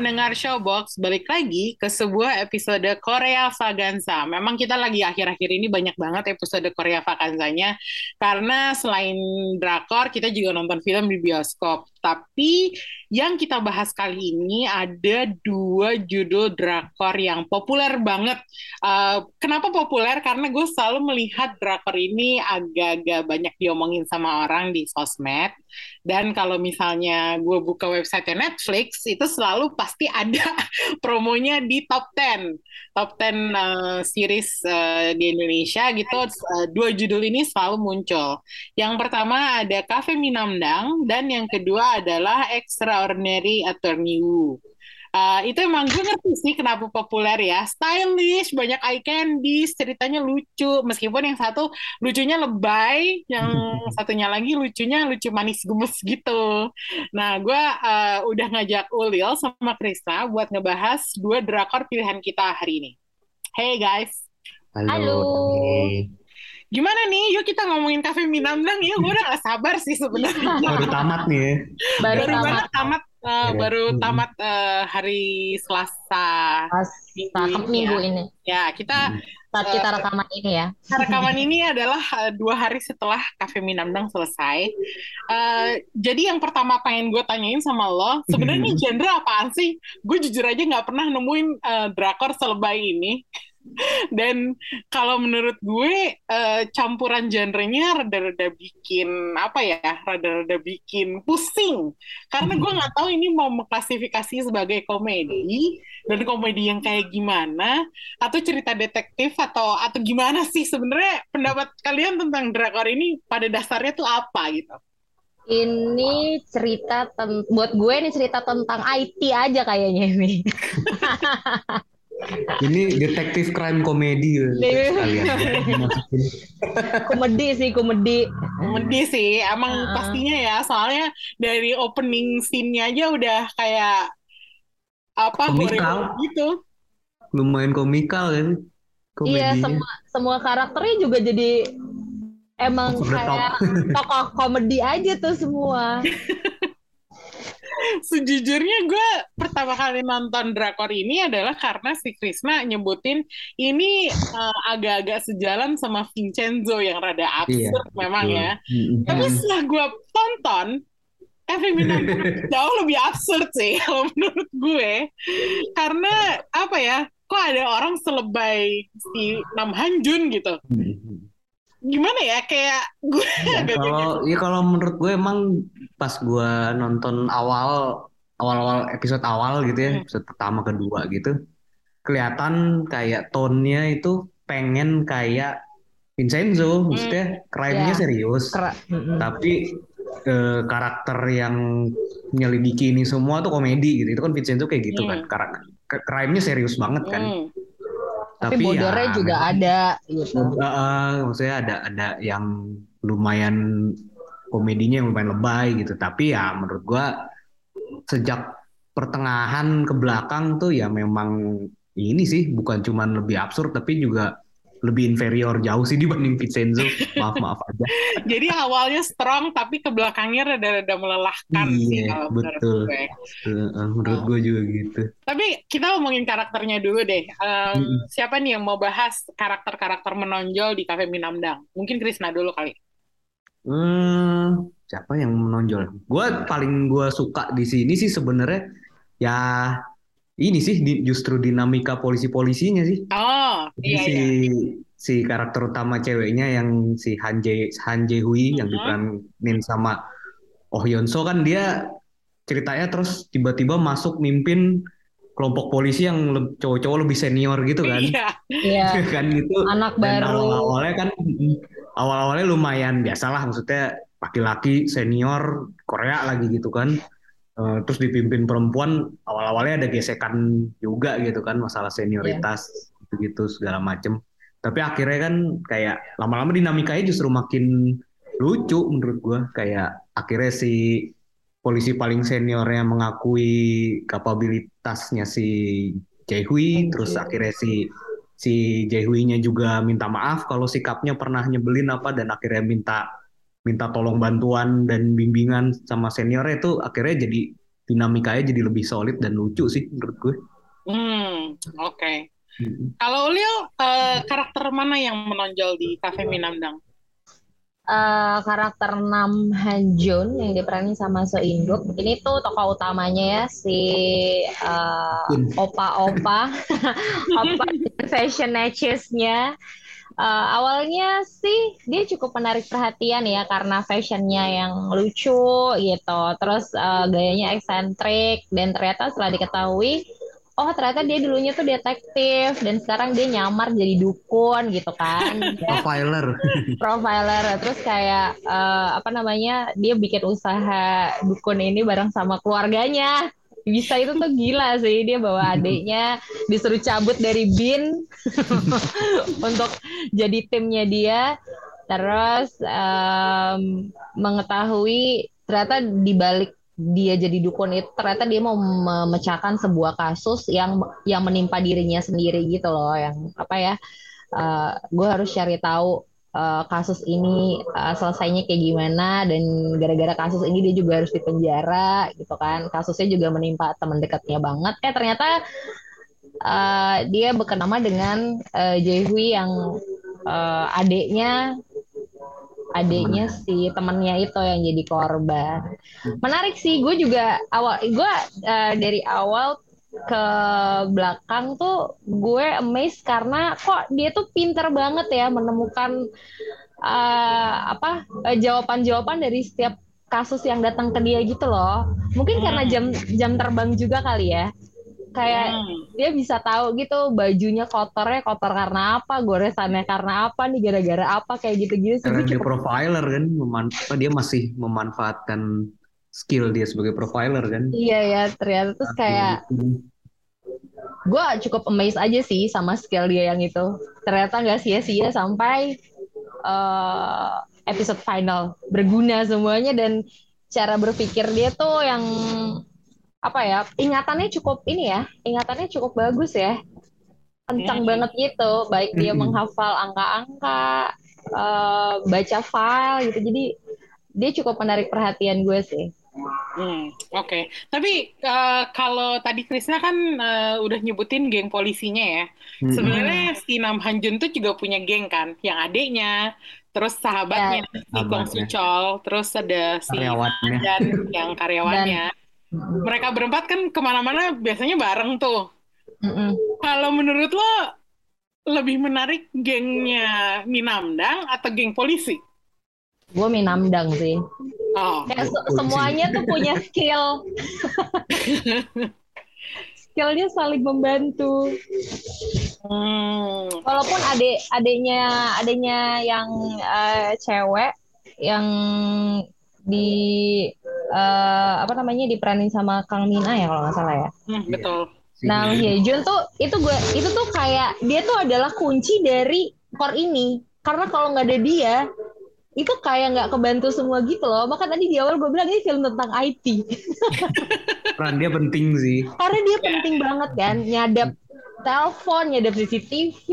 Pendengar Showbox, balik lagi ke sebuah episode Korea Vaganza. Memang kita lagi akhir-akhir ini banyak banget episode Korea Vaganzanya, karena selain drakor, kita juga nonton film di bioskop. Tapi yang kita bahas kali ini ada dua judul drakor yang populer banget. Uh, kenapa populer? Karena gue selalu melihat drakor ini agak-agak banyak diomongin sama orang di sosmed. Dan kalau misalnya gue buka website Netflix, itu selalu pasti ada promonya di top 10. Top 10 uh, series uh, di Indonesia gitu, uh, dua judul ini selalu muncul. Yang pertama ada Cafe Minamdang, dan yang kedua adalah Extraordinary Attorney Woo. Uh, itu emang gue ngerti sih kenapa populer ya stylish banyak eye candy ceritanya lucu meskipun yang satu lucunya lebay yang satunya lagi lucunya lucu manis gemes gitu nah gue uh, udah ngajak Ulil sama Krista buat ngebahas dua drakor pilihan kita hari ini hey guys Halo. Halo. Gimana nih? Yuk kita ngomongin Cafe Minamdang ya. Gue udah gak sabar sih sebenarnya. Baru tamat nih ya. Baru, baru tamat tamat uh, Ya. baru tamat uh, hari Selasa pas minggu ini minggu ya. ini. Ya, kita Saat kita rekaman ini ya. rekaman ini adalah uh, dua hari setelah Cafe Minamdang selesai. Uh, jadi yang pertama pengen gue tanyain sama lo, sebenarnya genre apaan sih? Gue jujur aja nggak pernah nemuin uh, drakor selebay ini. Dan kalau menurut gue uh, campuran genrenya rada-rada bikin apa ya, rada-rada bikin pusing. Karena gue nggak tahu ini mau mengklasifikasi sebagai komedi dan komedi yang kayak gimana atau cerita detektif atau atau gimana sih sebenarnya pendapat kalian tentang drakor ini pada dasarnya tuh apa gitu? Ini cerita buat gue ini cerita tentang IT aja kayaknya ini. Ini detektif crime komedi ya, Iya. Masukin. komedi sih, komedi. Komedi sih, emang Ah. pastinya ya, soalnya dari opening scene-nya aja udah kayak apa Komikal. gitu. Lumayan komikal kan Iya, komedinya. semua semua karakternya juga jadi emang kayak tokoh komedi aja tuh semua. Sejujurnya gue pertama kali nonton drakor ini adalah karena si Krisna nyebutin ini uh, agak-agak sejalan sama Vincenzo yang rada Iya, absurd memang betul. ya. Mm-mm. Tapi setelah gue tonton, Cafe Minamdang jauh lebih absurd sih kalau menurut gue. Karena apa ya, kok ada orang selebay si Nam Hanjun gitu. Gimana ya, kayak gue Ya, kalau ya kalau menurut gue emang pas gue nonton awal awal-awal episode awal gitu ya Hmm. episode pertama kedua gitu kelihatan kayak tone-nya itu pengen kayak Vincenzo maksudnya crime-nya Ya. serius Kera- tapi eh, karakter yang menyelidiki ini semua tuh komedi gitu itu kan Vincenzo kayak gitu Hmm. kan karakter crime-nya serius banget kan Hmm. Tapi tapi bodornya ya juga ada gitu. Eh, eh, maksudnya ada ada yang lumayan komedinya yang lumayan lebay gitu tapi ya menurut gua sejak pertengahan ke belakang tuh ya memang ini sih bukan cuman lebih absurd tapi juga lebih inferior jauh sih dibanding Vincenzo maaf maaf aja Jadi awalnya strong, tapi ke belakangnya rada-rada melelahkan sih Iya, kalau menurut betul. gue. Menurut gua juga gitu Tapi kita ngomongin karakternya dulu deh. Mm-mm. Siapa nih yang mau bahas karakter-karakter menonjol di Cafe Minamdang? Mungkin Krisna dulu kali. Hmm, siapa yang menonjol? Gua paling gua suka di sini sih sebenarnya ya ini sih di- justru dinamika polisi-polisinya sih. Oh, Jadi iya si iya. si karakter utama ceweknya yang si Han Jae Han Jae Hui yang Mhm. diperanin sama Oh Yeon So kan dia ceritanya terus tiba-tiba masuk mimpin kelompok polisi yang le- cowok-cowok lebih senior gitu kan. Iya. Iya, kan gitu. anak Dan baru. awal-awalnya kan awal-awalnya lumayan biasalah maksudnya laki-laki senior Korea lagi gitu kan. Eh, terus dipimpin perempuan awal-awalnya ada gesekan juga gitu kan masalah senioritas gitu segala macem. Tapi akhirnya kan kayak lama-lama dinamikanya justru makin lucu menurut gue kayak akhirnya si polisi paling seniornya mengakui kapabilitasnya si Jaehui terus akhirnya si si Jaehui-nya juga minta maaf kalau sikapnya pernah nyebelin apa dan akhirnya minta minta tolong bantuan dan bimbingan sama seniornya itu akhirnya jadi dinamikanya jadi lebih solid dan lucu sih menurut gue. Hmm, oke. Hmm. Kalau Leo, eh, karakter mana yang menonjol di Cafe Minamdang? Eh, karakter Nam Hanjun yang diperanin sama So Induk. Ini tuh tokoh utamanya ya si Kun. opa-opa, opa fashion natchez-nya. Eh, awalnya sih dia cukup menarik perhatian ya karena fashionnya yang lucu gitu, terus eh, gayanya eksentrik dan ternyata setelah diketahui, oh ternyata dia dulunya tuh detektif dan sekarang dia nyamar jadi dukun gitu kan. Profiler. profiler terus kayak eh, apa namanya dia bikin usaha dukun ini bareng sama keluarganya bisa itu tuh gila sih dia bawa adiknya disuruh cabut dari bin untuk jadi timnya dia terus em, mengetahui ternyata di balik dia jadi dukun itu ternyata dia mau memecahkan sebuah kasus yang yang menimpa dirinya sendiri gitu loh yang apa ya gue harus cari tahu eh, kasus ini eh, selesainya kayak gimana dan gara-gara kasus ini dia juga harus dipenjara gitu kan. Kasusnya juga menimpa teman dekatnya banget. Eh ternyata eh, dia berkenama dengan eh, Jaehui yang eh, adiknya adiknya si temennya itu yang jadi korban menarik sih gue juga awal gue eh, dari awal ke belakang tuh gue amazed karena kok dia tuh pinter banget ya menemukan eh, apa eh, jawaban-jawaban dari setiap kasus yang datang ke dia gitu loh. Mungkin karena jam jam terbang juga kali ya. Kayak Hmm. dia bisa tahu gitu bajunya kotornya kotor karena apa, goresannya karena apa nih gara-gara apa kayak gitu-gitu sih. Karena dia cukup profiler kan, meman- apa, dia masih memanfaatkan skill dia sebagai profiler kan. iya ya ternyata terus kayak gue cukup amazed aja sih sama skill dia yang itu. Ternyata nggak sia-sia sampai eh, episode final berguna semuanya dan cara berpikir dia tuh yang apa ya ingatannya cukup ini ya ingatannya cukup bagus ya kencang Hmm. banget gitu baik dia Hmm. menghafal angka-angka eh, baca file gitu jadi dia cukup menarik perhatian gue sih Hmm, oke. Tapi eh, kalau tadi Krisna kan eh, udah nyebutin geng polisinya ya. Hmm. Sebenarnya si Nam Hanjun tuh juga punya geng kan, yang adiknya, terus sahabatnya si Gong Sahabatnya. Suchol, terus ada si Karyawannya. dan yang karyawannya. Mereka berempat kan ke mana-mana biasanya bareng tuh. Mm-mm. Kalau menurut lo lebih menarik gengnya Minamdang atau geng polisi? gue minamdang sih Oh, Kayak se- semuanya tuh punya skill. Skillnya saling membantu. hmm, Walaupun adik adiknya adiknya yang eh, cewek yang di eh, apa namanya diperanin sama Kang Mina ya kalau nggak salah ya. hmm, betul. Si- Nah, Hyejun tuh itu gue itu tuh kayak dia tuh adalah kunci dari core ini. Karena kalau nggak ada dia, itu kayak nggak kebantu semua gitu loh. Maka tadi di awal gue bilang ini film tentang IT. peran dia penting sih. Karena dia penting banget kan, nyadap telepon, nyadap CCTV,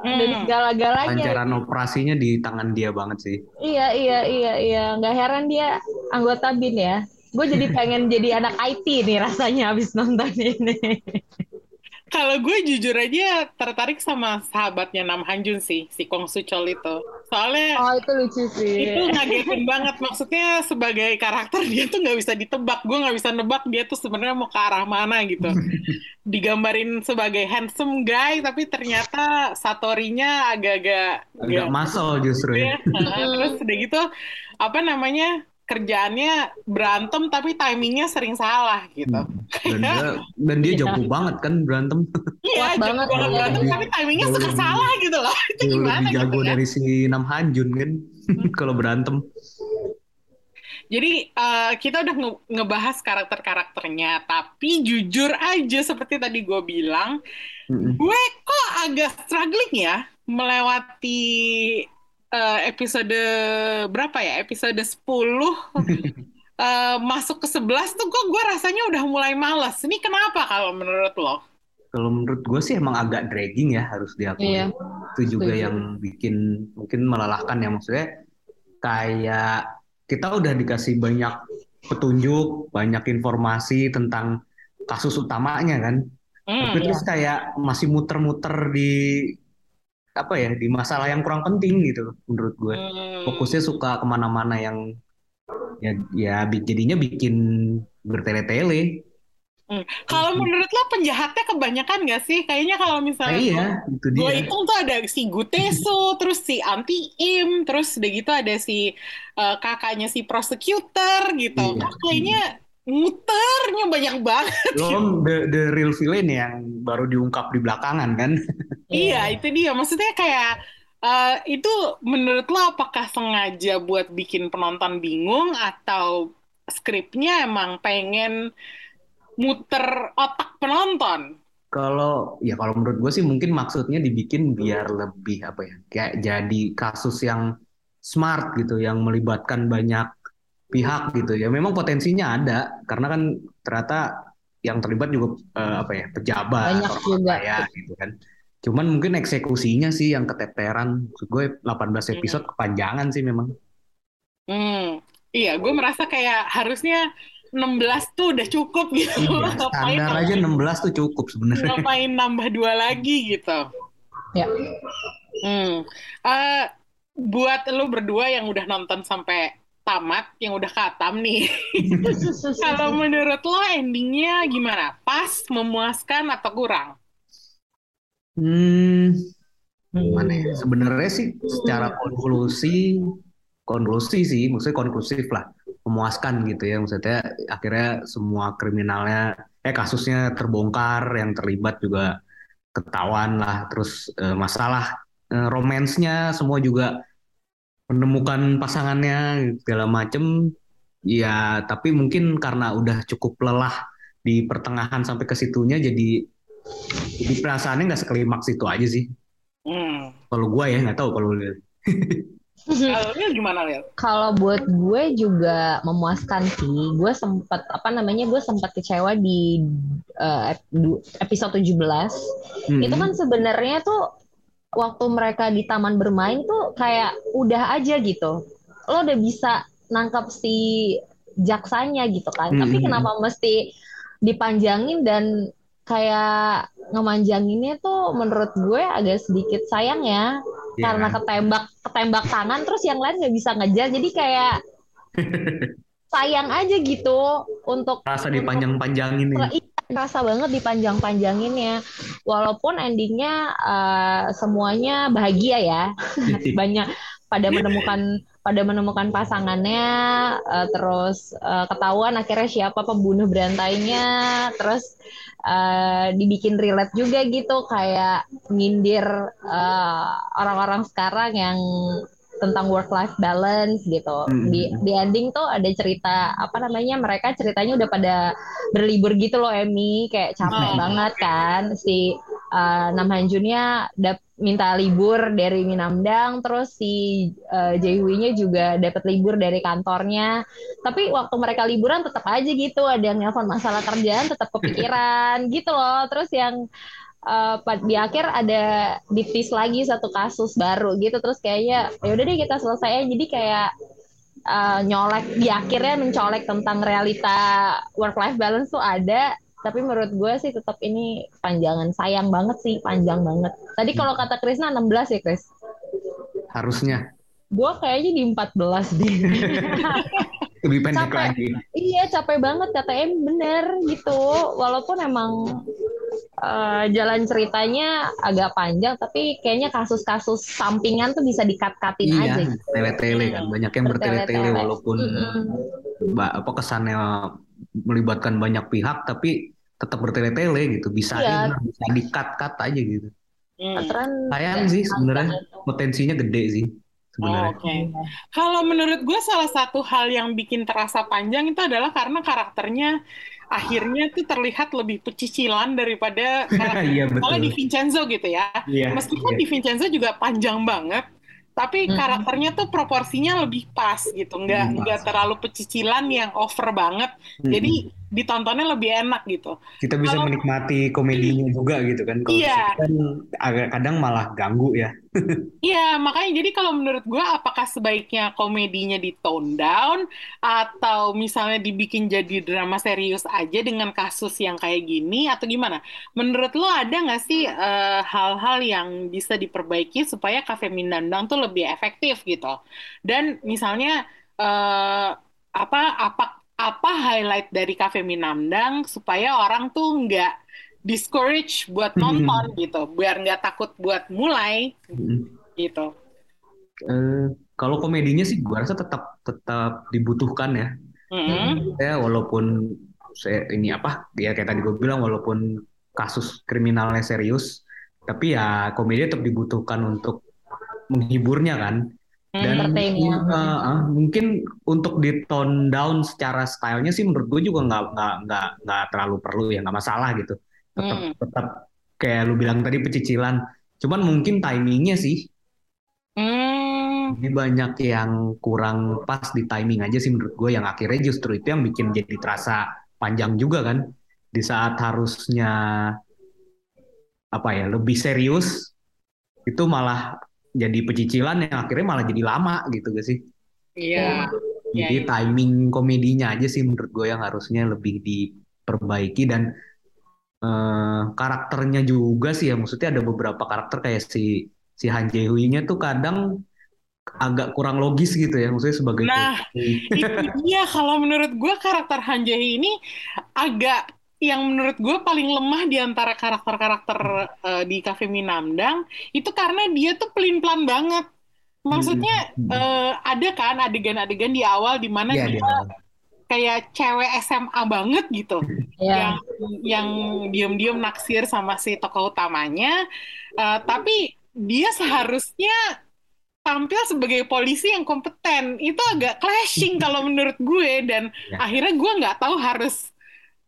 dan Hmm. segala-galanya. Lancaran operasinya di tangan dia banget sih. Iya, iya, iya, iya. Nggak heran dia anggota BIN ya. Gue jadi pengen jadi anak IT nih rasanya habis nonton ini. Kalau gue jujur aja tertarik sama sahabatnya Nam Hanjun sih, si Kong Suchol itu. Soalnya Oh, itu lucu sih. itu ngagetin banget. Maksudnya sebagai karakter dia tuh nggak bisa ditebak. Gue nggak bisa nebak dia tuh sebenarnya mau ke arah mana gitu. Digambarin sebagai handsome guy, tapi ternyata Satorinya agak-agak Agak masal justru ya. ya. Terus udah gitu apa namanya kerjaannya berantem tapi timingnya sering salah gitu. Dan dia, dan dia jago banget kan berantem. Iya, Kuat jago banget, banget ya. berantem tapi timingnya suka lebih- salah gitu loh. Itu Dia gimana lebih jago gitu ya? dari si Nam Hanjun kan. Kalau berantem. Jadi eh, kita udah nge- ngebahas karakter-karakternya, tapi jujur aja seperti tadi gue bilang, Mm-mm. gue kok agak struggling ya melewati eh, episode berapa ya? Episode 10 eh, masuk ke 11 tuh gue gue rasanya udah mulai males. Ini kenapa kalau menurut lo? Kalau menurut gue sih emang agak dragging ya harus diakui. Iya, Itu juga setuju. yang bikin mungkin melelahkan ya maksudnya kayak kita udah dikasih banyak petunjuk, banyak informasi tentang kasus utamanya kan. Hmm, Tapi Iya. terus kayak masih muter-muter di apa ya di masalah yang kurang penting gitu menurut gue. hmm. Fokusnya suka ke mana-mana yang ya ya jadinya bikin bertele-tele. Hmm. Kalau menurut lo penjahatnya kebanyakan nggak sih? Kayaknya kalau Nah, misalnya iya, itu gue dia. hitung tuh ada si Guteso, terus si Anti Im, terus udah gitu ada si eh, kakaknya si prosecutor gitu. Iya. Kayaknya muternya banyak banget. Belum the, the real villain yang baru diungkap di belakangan kan. Iya, itu dia. Maksudnya kayak eh, itu menurut lo apakah sengaja buat bikin penonton bingung atau skripnya emang pengen muter otak penonton? Kalau ya kalau menurut gue sih mungkin maksudnya dibikin biar lebih apa ya kayak jadi kasus yang smart gitu, yang melibatkan banyak pihak gitu ya. Memang potensinya ada karena kan ternyata yang terlibat juga eh, apa ya pejabat, Banyak juga. kaya gitu kan. Cuman mungkin eksekusinya sih yang keteteran. Maksud gue 18 episode kepanjangan sih memang. Hmm, iya, gue merasa kayak harusnya 16 tuh udah cukup gitu. Iya, standar aja 16 tuh cukup sebenarnya. ngapain nambah dua lagi gitu. Ya. Hmm. Eh, buat lo berdua yang udah nonton sampai tamat, yang udah katam nih, kalau menurut lo endingnya gimana? Pas, memuaskan, atau kurang? Hmm, gimana ya? Sebenarnya sih secara konklusi, konklusi sih, maksudnya konklusif lah, memuaskan gitu ya. Maksudnya akhirnya semua kriminalnya, eh kasusnya terbongkar, yang terlibat juga ketahuan lah. Terus eh, masalah eh, romansnya semua juga menemukan pasangannya segala macem. Ya, tapi mungkin karena udah cukup lelah di pertengahan sampai ke situnya, jadi jadi perasaannya nggak seklimaks itu aja sih. Hmm. Kalau gue ya nggak tahu kalau lo gimana, Lil? Kalau buat gue juga memuaskan sih. Gue sempat apa namanya? Gue sempat kecewa di eh, du- episode 17. Hmm. Itu kan sebenarnya tuh waktu mereka di taman bermain tuh kayak udah aja gitu. Lo udah bisa nangkap si jaksanya gitu kan. Tapi Hmm. kenapa mesti dipanjangin dan kayak ngemanjanginnya tuh menurut gue agak sedikit sayang ya Iya. karena ketembak ketembak tangan terus yang lain nggak bisa ngejar jadi kayak sayang aja gitu untuk rasa dipanjang-panjangin nih. Iya, rasa banget dipanjang-panjanginnya. Walaupun endingnya eh, semuanya bahagia ya. Banyak pada menemukan pada menemukan pasangannya eh, terus eh, ketahuan akhirnya siapa pembunuh berantainya terus eh, dibikin relate juga gitu kayak nyindir eh, orang-orang sekarang yang tentang work life balance gitu. Hmm. di di ending tuh ada cerita apa namanya mereka ceritanya udah pada berlibur gitu loh Emmy kayak capek Oh. banget kan. Si uh, Nam Hanjunnya dap- minta libur dari Minamdang. Terus si uh, juga dapat libur dari kantornya. Tapi waktu mereka liburan tetap aja gitu. Ada yang nelpon masalah kerjaan tetap kepikiran gitu loh. Terus yang uh, di akhir ada ditis lagi satu kasus baru gitu terus kayaknya ya udah deh kita selesai jadi kayak uh, nyolek di akhirnya mencolek tentang realita work life balance tuh ada tapi menurut gue sih tetap ini panjangan. Sayang banget sih panjang banget. Tadi kalau kata Krisna 16 ya Kris? Harusnya. Gue kayaknya di 14 deh lebih pendek Capek. lagi. iya capek banget kata Em bener gitu walaupun emang uh, jalan ceritanya agak panjang tapi kayaknya kasus-kasus sampingan tuh bisa dikat-katin Iya, aja gitu. tele-tele kan. Banyak yang bertele-tele walaupun Mm-mm. ba- apa kesannya melibatkan banyak pihak tapi tetap bertele-tele gitu. Bisa Iya. bisa di-cut-cut aja gitu. Hmm. Sayang sih sebenarnya potensinya gede sih Oh, sebenarnya. Oke. Kalau menurut gue salah satu hal yang bikin terasa panjang itu adalah karena karakternya akhirnya tuh terlihat lebih pecicilan daripada karakter Iya di Vincenzo gitu ya. Iya. Meskipun iya. di Vincenzo juga panjang banget, tapi karakternya tuh proporsinya lebih pas gitu, nggak Hmm, nggak terlalu pecicilan yang over banget. Hmm. Jadi ditontonnya lebih enak gitu. kita bisa Kalau- menikmati komedinya juga gitu kan. Kalau Iya. kan agak kadang malah ganggu ya. Iya, makanya jadi kalau menurut gua apakah sebaiknya komedinya di tone down atau misalnya dibikin jadi drama serius aja dengan kasus yang kayak gini atau gimana? Menurut lo ada nggak sih eh, hal-hal yang bisa diperbaiki supaya Cafe Minandang tuh lebih efektif gitu? Dan misalnya eh, apa apa apa highlight dari Cafe Minandang supaya orang tuh nggak discourage buat Hmm. nonton gitu, biar nggak takut buat mulai Mm. gitu. Eh, kalau komedinya sih gua rasa tetap tetap dibutuhkan ya. Mm-mm. Ya walaupun saya ini apa ya kayak tadi gue bilang walaupun kasus kriminalnya serius, tapi ya komedi tetap dibutuhkan untuk menghiburnya kan. Dan Entertain ya. uh, uh, mungkin untuk di tone down secara stylenya sih menurut gue juga nggak nggak nggak nggak terlalu perlu ya nggak masalah gitu. Tetap Hmm. tetap kayak lu bilang tadi pecicilan. Cuman mungkin timingnya sih Hmm. ini banyak yang kurang pas di timing aja sih menurut gue yang akhirnya justru itu yang bikin jadi terasa panjang juga kan di saat harusnya apa ya lebih serius itu malah jadi pecicilan yang akhirnya malah jadi lama gitu gak sih Iya. jadi Iya, iya. timing komedinya aja sih menurut gue yang harusnya lebih diperbaiki dan eh, karakternya juga sih ya maksudnya ada beberapa karakter kayak si si Han Jae Hui-nya tuh kadang agak kurang logis gitu ya maksudnya sebagai Nah. Itu dia kalau menurut gue karakter Han Jae ini agak yang menurut gue paling lemah di antara karakter-karakter eh, di Cafe Minamdang itu karena dia tuh pelin-pelan banget. Maksudnya eh, ada kan adegan-adegan di awal di mana Iya, dia kayak cewek SMA banget gitu. Ya. yang yang diem-diem naksir sama si tokoh utamanya, Eh, tapi dia seharusnya tampil sebagai polisi yang kompeten. Itu agak clashing kalau menurut gue dan Ya. akhirnya gue nggak tahu harus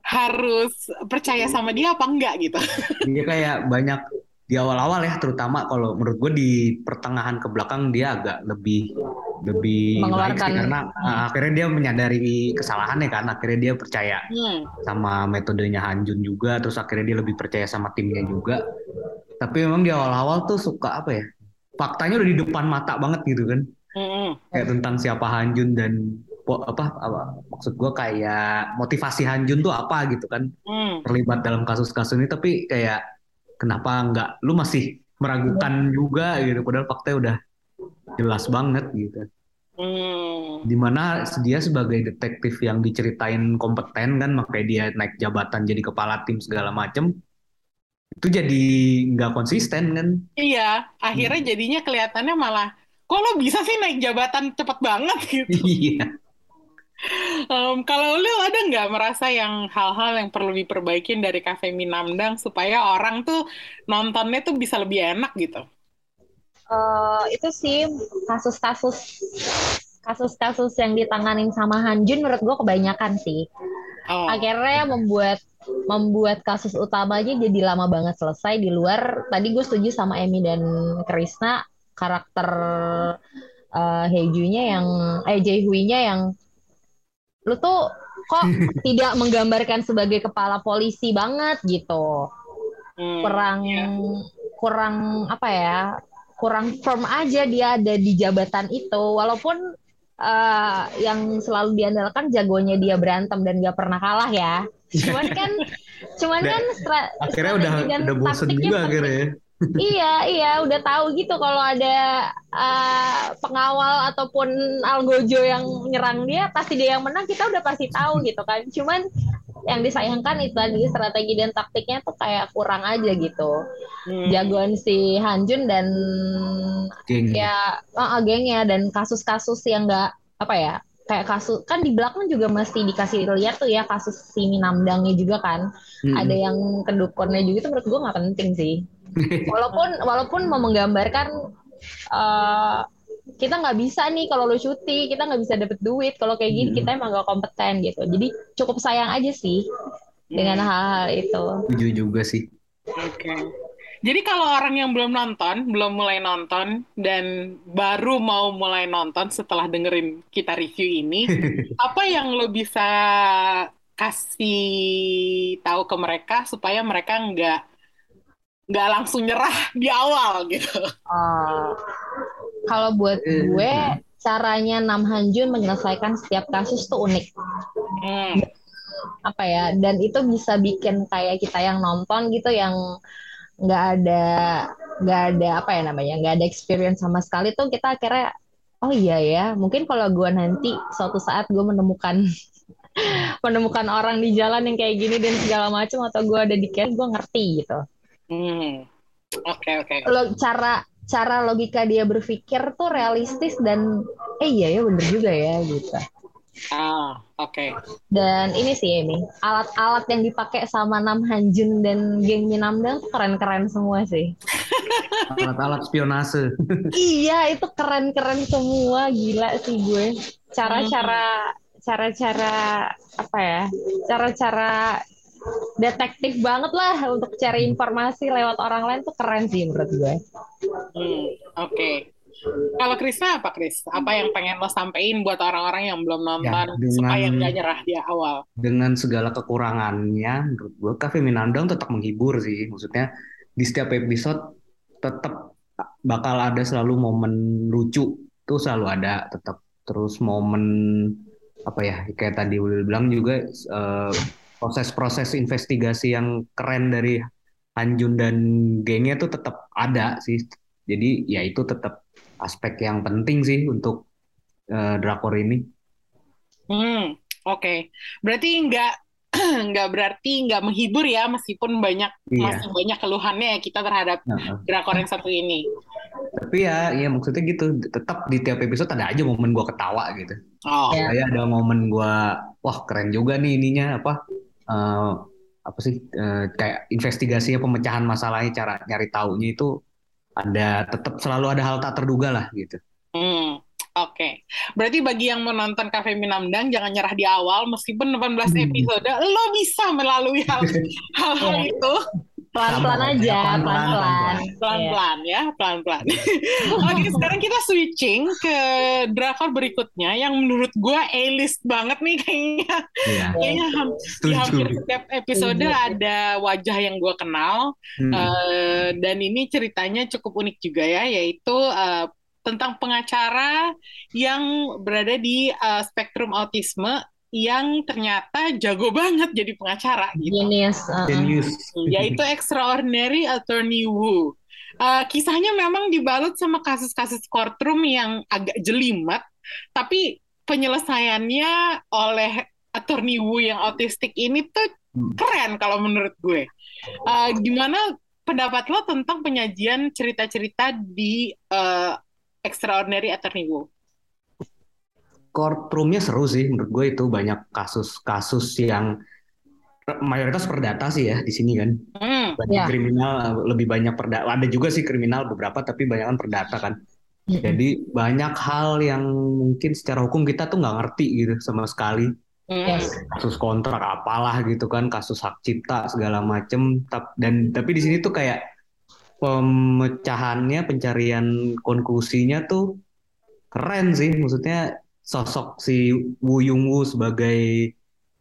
harus percaya sama dia apa enggak gitu. dia kayak banyak di awal-awal ya terutama kalau menurut gue di pertengahan ke belakang dia agak lebih lebih baik sih karena uh, akhirnya dia menyadari kesalahannya kan akhirnya dia percaya Hmm. sama metodenya Hanjun juga terus akhirnya dia lebih percaya sama timnya juga tapi memang di awal-awal tuh suka apa ya faktanya udah di depan mata banget gitu kan Mm-mm. kayak tentang siapa Hanjun dan apa, apa maksud gue kayak motivasi Hanjun tuh apa gitu kan Hmm. terlibat dalam kasus-kasus ini tapi kayak kenapa nggak lu masih meragukan juga gitu padahal faktanya udah jelas banget gitu Hmm. di mana dia sebagai detektif yang diceritain kompeten kan makanya dia naik jabatan jadi kepala tim segala macem itu jadi nggak konsisten kan Iya, akhirnya jadinya kelihatannya malah kok lo bisa sih naik jabatan cepet banget gitu. iya Em, kalau lu ada nggak merasa yang hal-hal yang perlu diperbaikin dari Cafe Minamdang supaya orang tuh nontonnya tuh bisa lebih enak gitu? Eh, itu sih kasus-kasus kasus-kasus yang ditanganin sama Hanjun menurut gue kebanyakan sih. Oh, Akhirnya membuat membuat kasus utamanya jadi lama banget selesai di luar. Tadi gue setuju sama Emi dan Krisna karakter eh Hejunya yang eh Jaehui-nya yang lu tuh kok tidak menggambarkan sebagai kepala polisi banget gitu. hmm, kurang iya. kurang apa ya kurang firm aja dia ada di jabatan itu walaupun eh, yang selalu diandalkan jagonya dia berantem dan gak pernah kalah ya cuman kan cuman Dan kan stra- akhirnya udah udah bosen taktiknya juga akhirnya ya. Iya iya udah tahu gitu kalau ada eh, pengawal ataupun algojo yang nyerang dia pasti dia yang menang kita udah pasti tahu gitu kan cuman yang disayangkan itu tadi strategi dan taktiknya tuh kayak kurang aja gitu Hmm. jagoan si Hanjun dan Geng. ya uh, gengnya dan kasus-kasus yang nggak apa ya kayak kasus kan di belakang juga masih dikasih lihat tuh ya kasus si Minamdangnya juga kan Mm-mm. ada yang kedukunnya juga itu menurut gue nggak penting sih walaupun walaupun mau menggambarkan eh, kita nggak bisa nih kalau lo cuti kita nggak bisa dapet duit kalau kayak gini Hmm. kita emang nggak kompeten gitu jadi cukup sayang aja sih dengan Hmm. hal-hal itu Setuju juga sih Oke. Jadi kalau orang yang belum nonton, belum mulai nonton, dan baru mau mulai nonton setelah dengerin kita review ini, apa yang lo bisa kasih tahu ke mereka supaya mereka nggak nggak langsung nyerah di awal gitu? Oh, kalau buat gue, caranya Nam Hanjun menyelesaikan setiap kasus tuh unik. Hmm. Apa ya? Dan itu bisa bikin kayak kita yang nonton gitu yang nggak ada nggak ada apa ya namanya nggak ada experience sama sekali tuh kita akhirnya oh iya ya mungkin kalau gue nanti suatu saat gue menemukan menemukan orang di jalan yang kayak gini dan segala macam atau gue ada di camp gue ngerti gitu. Hmm. Oke oke. Lo cara cara logika dia berpikir tuh realistis dan eh iya ya bener juga ya gitu. Ah, oke. Dan ini sih ini alat-alat yang dipakai sama Nam Hanjun dan geng Minamdang keren-keren semua sih. Alat-alat spionase. iya itu keren-keren semua gila sih gue. Cara-cara cara-cara apa ya? Cara-cara detektif banget lah untuk cari informasi lewat orang lain tuh keren sih menurut gue. Hmm, oke. Kalau Krisna apa Kris? Apa yang pengen lo sampein buat orang-orang yang belum nonton Ya, dengan- supaya nggak nyerah di awal? Dengan segala kekurangannya, menurut gue Cafe Minandang tetap menghibur sih. Maksudnya di setiap episode tetap bakal ada selalu momen lucu tuh selalu ada tetap terus momen apa ya kayak tadi udah bilang juga eh, proses-proses investigasi yang keren dari Hanjun dan gengnya tuh tetap ada sih. Jadi ya itu tetap aspek yang penting sih untuk eh, drakor ini. Hmm, oke. Berarti nggak nggak berarti nggak menghibur ya meskipun banyak Iya. masih banyak keluhannya ya kita terhadap Heeh. drakor yang satu ini. Tapi ya, ya maksudnya gitu. Tetap di tiap episode ada aja momen gua ketawa gitu. Oh, Ya. Kayak ada momen gua, wah keren juga nih ininya apa? Eh, apa sih? eh, kayak investigasinya pemecahan masalahnya, cara nyari taunya itu ada tetap selalu ada hal tak terduga lah gitu. hmm, oke. Berarti bagi yang menonton Cafe Minamdang jangan nyerah di awal meskipun 18 Hmm. episode lo bisa melalui hal hal-hal Iya. itu Pelan-pelan aja, ya, pelan-pelan, pelan-pelan. Iya. pelan-pelan ya, pelan-pelan. Oke, sekarang kita switching ke drakor berikutnya yang menurut gue A-list banget nih kayaknya. Iya, Kayaknya ham- di setuju. hampir setiap episode Setuju. ada wajah yang gue kenal Hmm. Eh, dan ini ceritanya cukup unik juga ya, yaitu eh, tentang pengacara yang berada di eh, spektrum autisme yang ternyata jago banget jadi pengacara gitu. Genius. uh-uh. Genius. Yaitu Extraordinary Attorney Wu. Eh, kisahnya memang dibalut sama kasus-kasus courtroom yang agak jelimet, tapi penyelesaiannya oleh Attorney Wu yang autistik ini tuh Hmm. keren kalau menurut gue. Eh, gimana pendapat lo tentang penyajian cerita-cerita di eh, Extraordinary Attorney Wu? Courtroomnya seru sih menurut gue itu banyak kasus-kasus yang mayoritas perdata sih ya di sini kan. Hmm, Banyak Ya. kriminal lebih banyak perdata. Ada juga sih kriminal beberapa tapi banyak kan perdata kan. Jadi banyak hal yang mungkin secara hukum kita tuh nggak ngerti gitu sama sekali. Yes. Kasus kontrak apalah gitu kan, kasus hak cipta segala macem. Tap- Dan tapi di sini tuh kayak pemecahannya, pencarian konklusinya tuh keren sih. Maksudnya sosok si Wu Yung Wu sebagai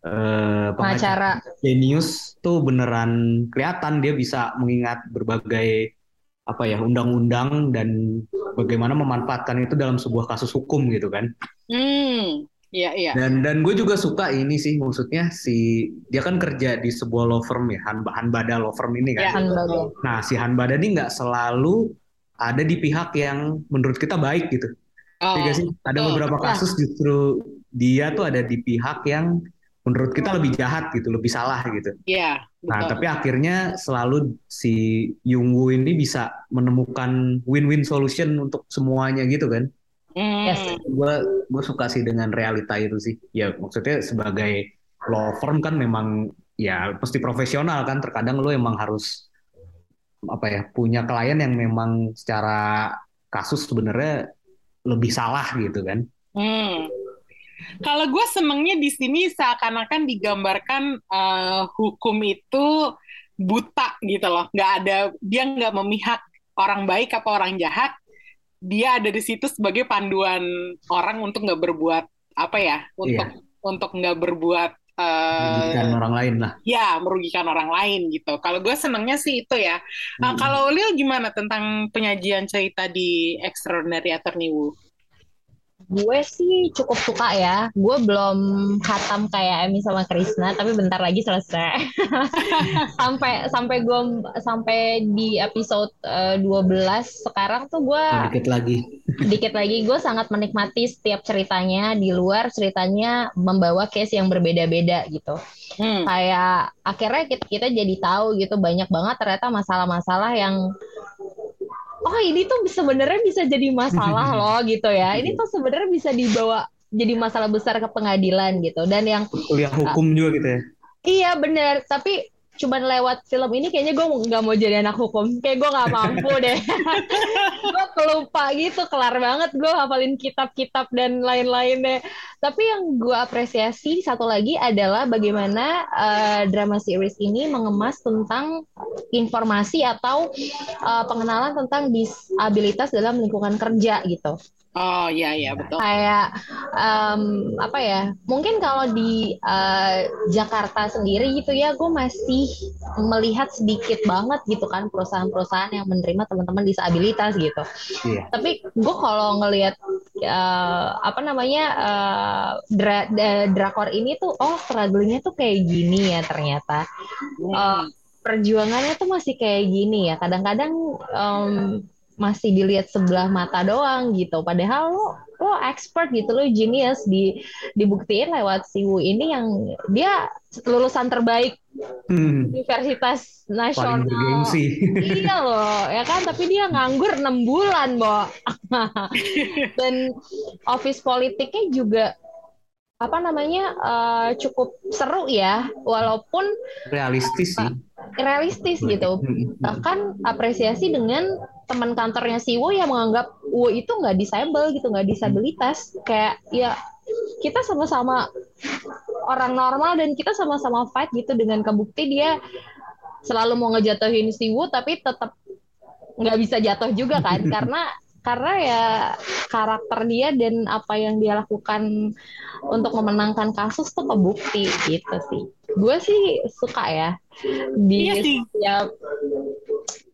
eh, pengacara. Genius tuh beneran kelihatan dia bisa mengingat berbagai apa ya undang-undang dan bagaimana memanfaatkan itu dalam sebuah kasus hukum gitu kan. hmm, iya iya. Dan dan gue juga suka ini sih maksudnya si dia kan kerja di sebuah law firm ya Han, Hanbada law firm ini Ya, kan. Hanbada. betul. Nah si Hanbada ini nggak selalu ada di pihak yang menurut kita baik gitu. Oh, Iya nggak sih? Ada betul, beberapa betul. kasus justru dia tuh ada di pihak yang menurut kita lebih jahat gitu, lebih salah gitu. Iya, Nah, betul. tapi akhirnya selalu si Yung Woo ini bisa menemukan win-win solution untuk semuanya gitu kan. Hmm, Yes. Gue gue suka sih dengan realita itu sih. Ya maksudnya sebagai law firm kan memang ya pasti profesional kan. Terkadang lo emang harus apa ya punya klien yang memang secara kasus sebenarnya lebih salah gitu kan. Hmm. Kalau gue senengnya di sini seakan-akan digambarkan eh, hukum itu buta gitu loh nggak ada dia nggak memihak orang baik apa orang jahat dia ada di situ sebagai panduan orang untuk nggak berbuat apa ya untuk Iya. untuk nggak berbuat eh, Merugikan orang lain lah. ya merugikan orang lain gitu. Kalau gue senengnya sih itu ya. Nah, Mm. kalau Lil gimana tentang penyajian cerita di Extraordinary Attorney Wu? Gue sih cukup suka ya. Gue belum hatam kayak Emi sama Krisna, tapi bentar lagi selesai. sampai sampai gue sampai di episode eh, 12 sekarang tuh gue Sedikit lagi. dikit lagi gue sangat menikmati setiap ceritanya di luar ceritanya membawa case yang berbeda-beda gitu. Hmm. Kayak akhirnya kita, kita jadi tahu gitu banyak banget ternyata masalah-masalah yang oh ini tuh sebenarnya bisa jadi masalah loh gitu ya. Ini tuh sebenarnya bisa dibawa jadi masalah besar ke pengadilan gitu. Dan yang Kuliah hukum juga gitu ya. iya bener, tapi cuman lewat film ini kayaknya gue nggak mau jadi anak hukum. Kayak gue nggak mampu deh. gue kelupa gitu, kelar banget gue hafalin kitab-kitab dan lain-lain deh. Tapi yang gue apresiasi satu lagi adalah bagaimana eh, drama series ini mengemas tentang informasi atau eh, pengenalan tentang disabilitas dalam lingkungan kerja gitu. Oh iya iya betul. Kayak em, apa ya? Mungkin kalau di eh, Jakarta sendiri gitu ya, gue masih melihat sedikit banget gitu kan perusahaan-perusahaan yang menerima teman-teman disabilitas gitu. Iya. Tapi gue kalau ngelihat eh, apa namanya eh, dra- da- drakor ini tuh, oh strugglingnya tuh kayak gini ya ternyata. Eh, perjuangannya tuh masih kayak gini ya. Kadang-kadang em, masih dilihat sebelah mata doang gitu. Padahal lo lo expert gitu, lo genius di dibuktiin lewat si Wu ini yang dia lulusan terbaik Hmm. Universitas Nasional. Iya loh, ya kan? Tapi dia nganggur enam bulan, Bo. Dan office politiknya juga apa namanya eh, cukup seru ya, walaupun Realistis sih. realistis gitu. Hmm. Bahkan apresiasi dengan teman kantornya si Wo yang menganggap Wo itu nggak disable gitu, nggak disabilitas. Kayak ya kita sama-sama orang normal dan kita sama-sama fight gitu dengan kebukti dia selalu mau ngejatuhin si Wu tapi tetap nggak bisa jatuh juga kan karena karena ya karakter dia dan apa yang dia lakukan untuk memenangkan kasus tuh kebukti gitu sih. Gue sih suka ya di Iya sih. setiap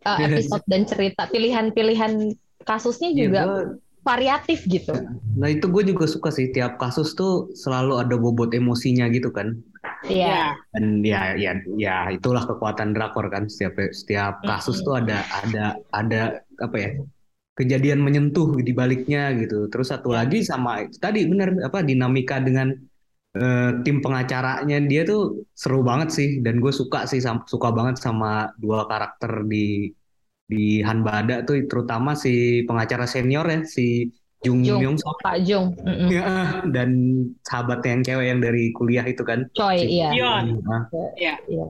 uh, episode dan cerita pilihan-pilihan kasusnya Iya, juga gua- variatif gitu. Nah itu gue juga suka sih tiap kasus tuh selalu ada bobot emosinya gitu kan. Iya. Dan ya ya ya itulah kekuatan drakor kan setiap setiap kasus tuh ada ada ada apa ya kejadian menyentuh di baliknya gitu. Terus satu lagi sama itu tadi bener apa dinamika dengan eh, tim pengacaranya dia tuh seru banget sih dan gue suka sih sam- suka banget sama dua karakter di di Hanbada tuh terutama si pengacara senior ya si Jung Jung. Myung Sok Pak Jung. Ya, dan sahabatnya yang cewek yang dari kuliah itu kan. Choi, iya. Yon. Nah, Iya. Iya.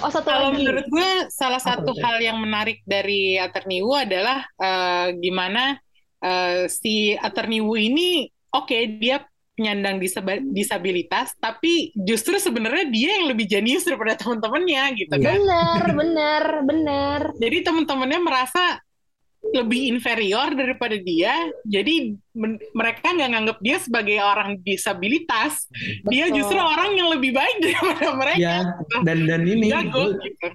Oh satu Kalau lagi. menurut gue salah satu betul? hal yang menarik dari Attorney Wu adalah eh, gimana eh, si Attorney Wu ini oke dia penyandang disab- disabilitas tapi justru sebenarnya dia yang lebih jenius daripada teman-temannya gitu Iya. kan. Bener, bener, bener. Jadi teman-temannya merasa lebih inferior daripada dia. Jadi men- mereka nggak nganggap dia sebagai orang disabilitas. Dia Betul. justru orang yang lebih baik daripada mereka. ya dan dan ini Jago gitu.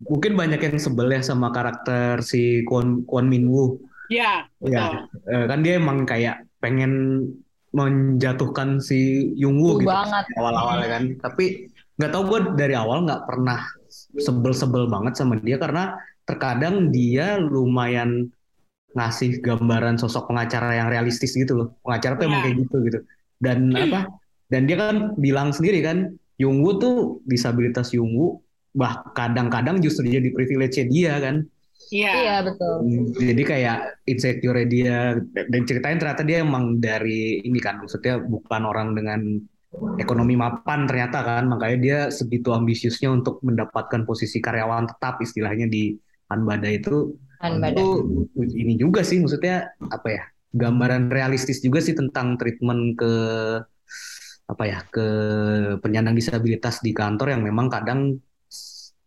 mungkin banyak yang sebel ya sama karakter si Kwon Kwon Min Woo. Ya, Ya, betul. kan dia emang kayak pengen menjatuhkan si Yung Woo Tuh gitu banget. awal-awal kan. Tapi nggak tahu gue dari awal nggak pernah sebel-sebel banget sama dia karena terkadang dia lumayan ngasih gambaran sosok pengacara yang realistis gitu loh. Pengacara tuh emang Iya. kayak gitu gitu. Dan apa? Dan dia kan bilang sendiri kan, Yung Woo tuh disabilitas Yung Woo bah kadang-kadang justru jadi privilege dia kan. Iya. Iya betul. Jadi kayak insecure dia dan ceritain ternyata dia emang dari ini kan maksudnya bukan orang dengan ekonomi mapan ternyata kan makanya dia segitu ambisiusnya untuk mendapatkan posisi karyawan tetap istilahnya di Hanbada itu badan. itu ini juga sih maksudnya apa ya gambaran realistis juga sih tentang treatment ke apa ya ke penyandang disabilitas di kantor yang memang kadang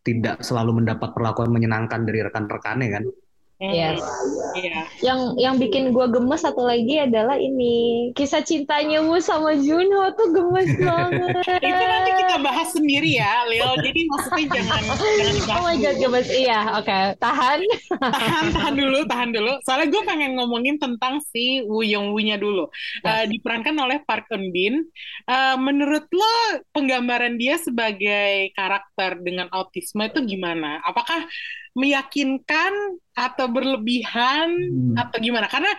tidak selalu mendapat perlakuan menyenangkan dari rekan-rekannya kan. Yes. Iya. Yang yang bikin gue gemes satu lagi adalah ini kisah cintanya Mu sama Junho tuh gemes banget. Itu nanti kita bahas sendiri ya, Leo. Jadi maksudnya jangan jangan dibahas. Oh my god, gemes. Iya, oke. Tahan. tahan tahan dulu tahan dulu soalnya gue pengen ngomongin tentang si Woo Young Woo-nya dulu Eh, diperankan oleh Park Eun Bin Eh, menurut lo penggambaran dia sebagai karakter dengan autisme itu gimana apakah meyakinkan atau berlebihan Hmm. atau gimana karena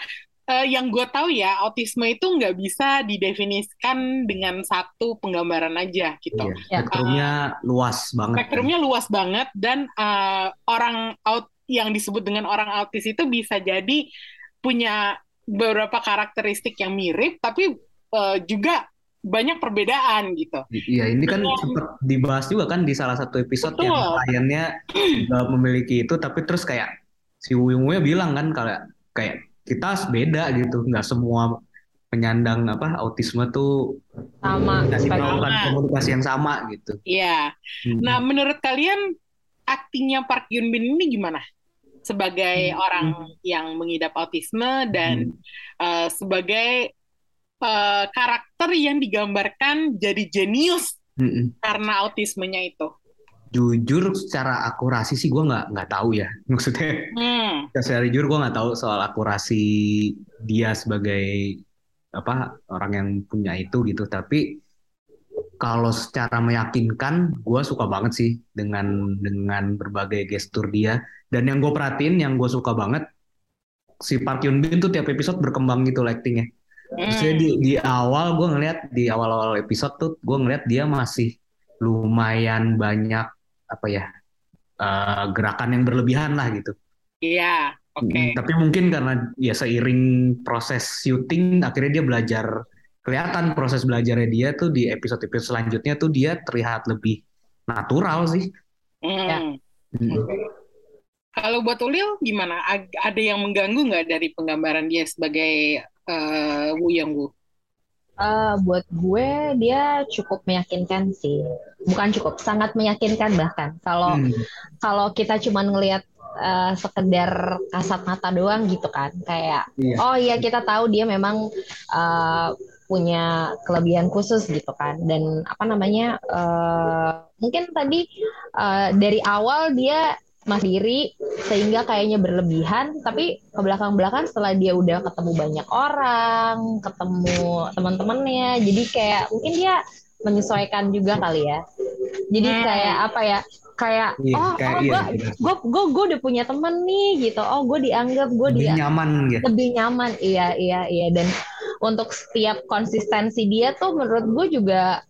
eh, yang gue tahu ya autisme itu nggak bisa didefinisikan dengan satu penggambaran aja gitu Iya, Ya. spektrumnya luas banget. spektrumnya luas banget dan uh, orang out yang disebut dengan orang autis itu bisa jadi punya beberapa karakteristik yang mirip tapi uh, juga banyak perbedaan gitu. Iya, ini kan Betul. sempat dibahas juga kan di salah satu episode Betul. yang kliennya juga memiliki itu, tapi terus kayak si Wuyung Wuyung bilang kan kalau kayak kita beda gitu, nggak semua penyandang apa autisme tuh Sama. kasih melakukan komunikasi yang sama gitu. Iya. Hmm. Nah, menurut kalian aktingnya Park Yoon Bin ini gimana? Sebagai Hmm. orang yang mengidap autisme dan uh, sebagai uh, karakter yang digambarkan jadi jenius Mm-mm. karena autismenya itu. Jujur secara akurasi sih gue nggak nggak tahu ya, maksudnya Hmm. secara jujur gue nggak tahu soal akurasi dia sebagai apa orang yang punya itu gitu tapi kalau secara meyakinkan gue suka banget sih dengan dengan berbagai gestur dia dan yang gue perhatiin yang gue suka banget si Park Hyun Bin tuh tiap episode berkembang gitu actingnya Maksudnya di, di awal gue ngeliat di awal-awal episode tuh gue ngeliat dia masih lumayan banyak apa ya eh, gerakan yang berlebihan lah gitu Iya, oke. Mm, Tapi mungkin karena ya seiring proses syuting akhirnya dia belajar kelihatan proses belajarnya dia tuh di episode-episode selanjutnya tuh dia terlihat lebih natural sih. Hmm. Ya. Mm. Kalau buat Ulil gimana? Ada yang mengganggu nggak dari penggambaran dia sebagai eh, Wu Yang Wu? Eh, buat gue dia cukup meyakinkan sih. Bukan cukup, sangat meyakinkan bahkan. Kalau Hmm. kalau kita cuma ngelihat eh, sekedar kasat mata doang gitu kan, kayak Iya. oh iya kita tahu dia memang eh, punya kelebihan khusus gitu kan. Dan apa namanya? eh, mungkin tadi eh, dari awal dia mandiri sehingga kayaknya berlebihan. Tapi ke belakang-belakang setelah dia udah ketemu banyak orang ketemu teman-temannya jadi kayak mungkin dia menyesuaikan juga kali ya. Jadi Hmm. kayak apa ya kayak Iya, oh kayak oh iya, gue gue gue udah punya temen nih gitu. Oh gue dianggap gue Lebih dia nyaman gitu. lebih nyaman. Iya iya iya. Dan untuk setiap konsistensi dia tuh menurut gue juga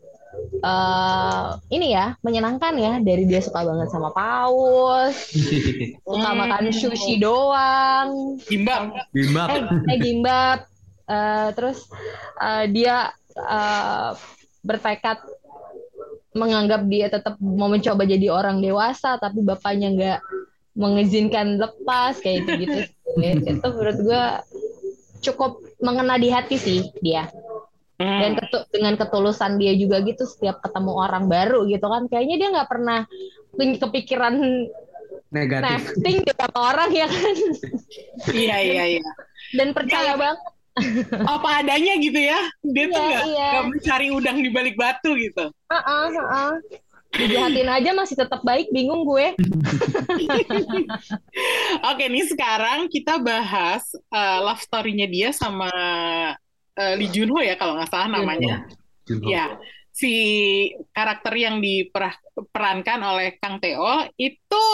eh ini ya menyenangkan ya dari dia suka banget sama paus suka Hmm. makan sushi doang Gimbal. Bimbab. eh, eh gimbap Eh, terus eh, dia eh, bertekad menganggap dia tetap mau mencoba jadi orang dewasa tapi bapaknya nggak mengizinkan lepas kayak gitu gitu itu menurut gue cukup mengena di hati sih dia dan Hmm. ketu- dengan ketulusan dia juga gitu setiap ketemu orang baru gitu kan kayaknya dia nggak pernah kepikiran Negatif. nesting sama orang ya kan Iya, iya, iya. dan percaya Iya. banget Apa adanya gitu ya. Dia tuh Iya, nggak iya. nggak mencari udang di balik batu gitu. Heeh, heeh. Dijahatin aja masih tetap baik, bingung gue. Oke, nih sekarang kita bahas eh, love story-nya dia sama eh, Lee Junho ya kalau nggak salah namanya. Junho. Ya, si karakter yang diperankan oleh Kang Teo itu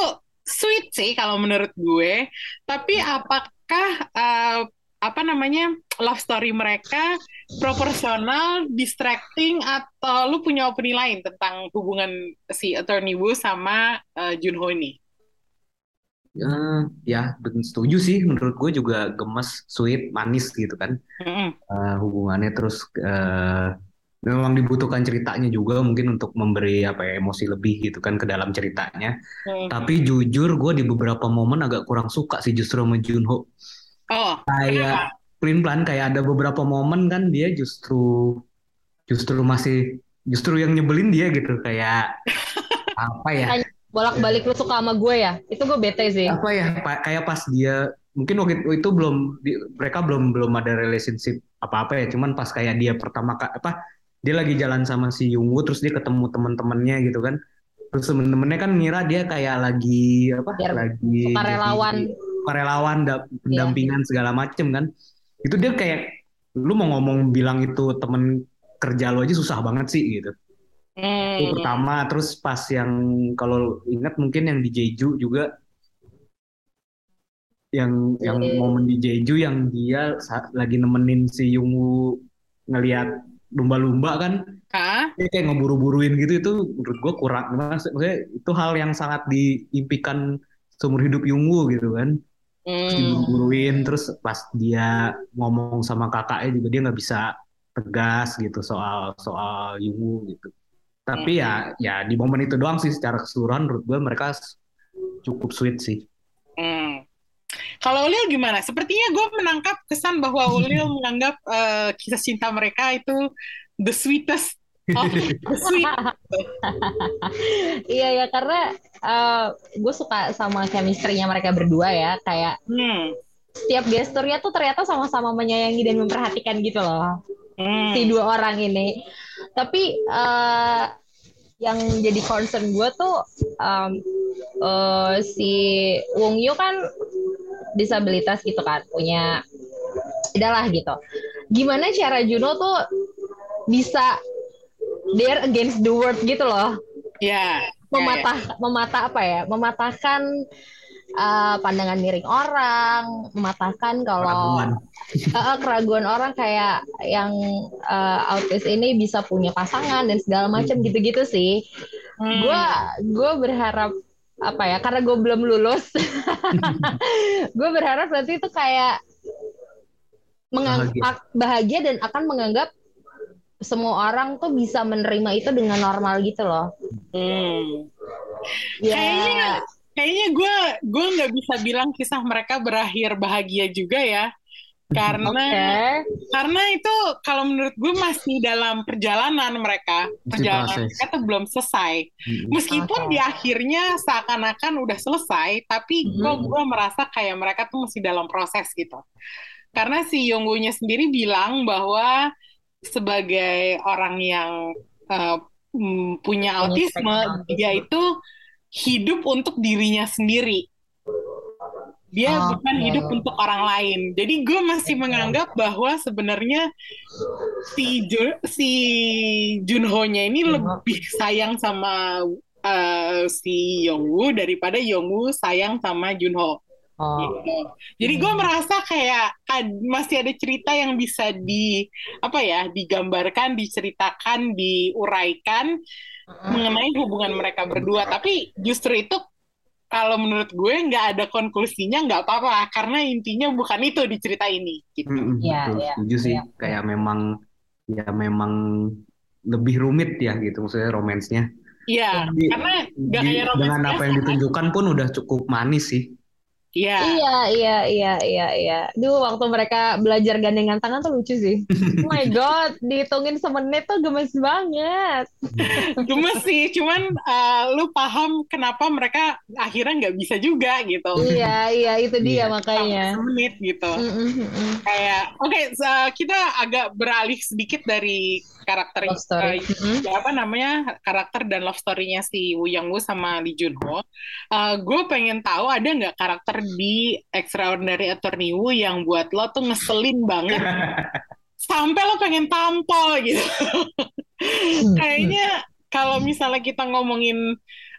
sweet sih kalau menurut gue. Tapi apakah eh, apa namanya love story mereka proporsional, distracting, atau lu punya opini lain tentang hubungan si Attorney Wu sama eh, Junho ini? Eh, ya, ben- setuju sih. Menurut gue juga gemes, sweet, manis gitu kan. Mm-mm. Eh, hubungannya terus eh, memang dibutuhkan ceritanya juga mungkin untuk memberi apa ya, emosi lebih gitu kan ke dalam ceritanya. Mm. Tapi jujur gue di beberapa momen agak kurang suka sih justru sama Junho. Oh, Kayak pelin-pelan kayak ada beberapa momen kan dia justru justru masih justru yang nyebelin dia gitu kayak apa ya? Bolak-balik lu suka sama gue ya. Itu gue bete sih. apa ya pa- kayak pas dia mungkin waktu itu, belum di- mereka belum belum ada relationship apa apa ya cuman pas kayak dia pertama apa dia lagi jalan sama si Yungwoo terus dia ketemu teman-temannya gitu kan terus temen-temennya kan ngira dia kayak lagi apa Biar lagi sukarelawan. jadi sukarelawan da- pendampingan segala macem kan itu dia kayak lu mau ngomong bilang itu temen kerja lo aja susah banget sih gitu itu Hmm. pertama terus pas yang kalau ingat mungkin yang di Jeju juga yang yang Iya. momen di Jeju yang dia lagi nemenin si Yungwoo ngelihat lumba-lumba kan Hah? dia kayak ngeburu-buruin gitu itu menurut gua kurang Maksud- maksudnya itu hal yang sangat diimpikan seumur hidup Yungwoo gitu kan Hmm. diburu-buruin terus pas dia ngomong sama kakaknya juga dia nggak bisa tegas gitu soal soal Yungwoo gitu tapi ya ya di momen itu doang sih secara keseluruhan menurut gue mereka cukup sweet sih Hmm. Kalau Ulil gimana? Sepertinya gue menangkap kesan bahwa Ulil menganggap eh, kisah cinta mereka itu the sweetest sweet. Iya ya karena gue suka sama chemistry-nya mereka berdua ya. Kayak Hmm. setiap gesturnya tuh ternyata sama-sama menyayangi dan memperhatikan gitu loh. Hmm. si dua orang ini. Tapi eh, yang jadi concern gue tuh em, eh, si Wong Yu kan disabilitas gitu kan, punya adalah gitu. Gimana cara Juno tuh bisa dare against the world gitu loh, Ya. mematah mematah apa ya, mematahkan eh, pandangan miring orang, mematahkan kalau Keraguan. Eh, keraguan orang kayak yang eh, autis ini bisa punya pasangan dan segala macam gitu-gitu sih. Hmm. Gue gue berharap apa ya karena gue belum lulus, gue berharap nanti itu kayak menganggap bahagia. bahagia dan akan menganggap semua orang tuh bisa menerima itu dengan normal gitu loh. Hmm. Ya, Kayaknya kayaknya gue gue nggak bisa bilang kisah mereka berakhir bahagia juga ya. Karena oke. karena itu kalau menurut gue masih dalam perjalanan mereka. Perjalanan mereka tuh belum selesai. Meskipun di akhirnya seakan-akan udah selesai, tapi gue Mhm. gue merasa kayak mereka tuh masih dalam proses gitu. Karena si Yonggunya sendiri bilang bahwa sebagai orang yang mm, punya autisme. dia itu hidup untuk dirinya sendiri. Dia Oke. bukan hidup untuk orang lain. Jadi gue masih menganggap bahwa sebenarnya si Jo- si Junho-nya ini Junho. lebih sayang sama eh, si Yongwoo daripada Yongwoo sayang sama Junho. Oh. Gitu. Jadi gue merasa kayak ad- masih ada cerita yang bisa di apa ya digambarkan, diceritakan, diuraikan mengenai hubungan mereka berdua. Tapi justru itu kalau menurut gue nggak ada konklusinya nggak apa-apa karena intinya bukan itu di cerita ini. Gitu. Mm-mm, Iya, betul, iya, setuju sih. iya. Kayak memang ya memang lebih rumit ya gitu maksudnya romansnya. Iya, karena kayak dengan apa yang biasa. ditunjukkan pun udah cukup manis sih. Iya. Iya, iya, iya, iya, iya. Duh, waktu mereka belajar gandengan tangan tuh lucu sih. Oh my God, dihitungin semenit tuh gemes banget. Gemes sih, cuman eh, lu paham kenapa mereka akhirnya nggak bisa juga gitu. Iya, iya, itu dia Iya. makanya. Sampai menit gitu. Mm, mm, mm, mm. Kayak, oke, so- kita agak beralih sedikit dari karakter Love story. eh, Mm, mm. ya apa namanya karakter dan love story-nya si Woo Young Woo sama Lee Jun Ho. gue pengen tahu ada nggak karakter di Extraordinary Attorney Woo yang buat lo tuh ngeselin banget sampai lo pengen tampol gitu. Kayaknya kalau misalnya kita ngomongin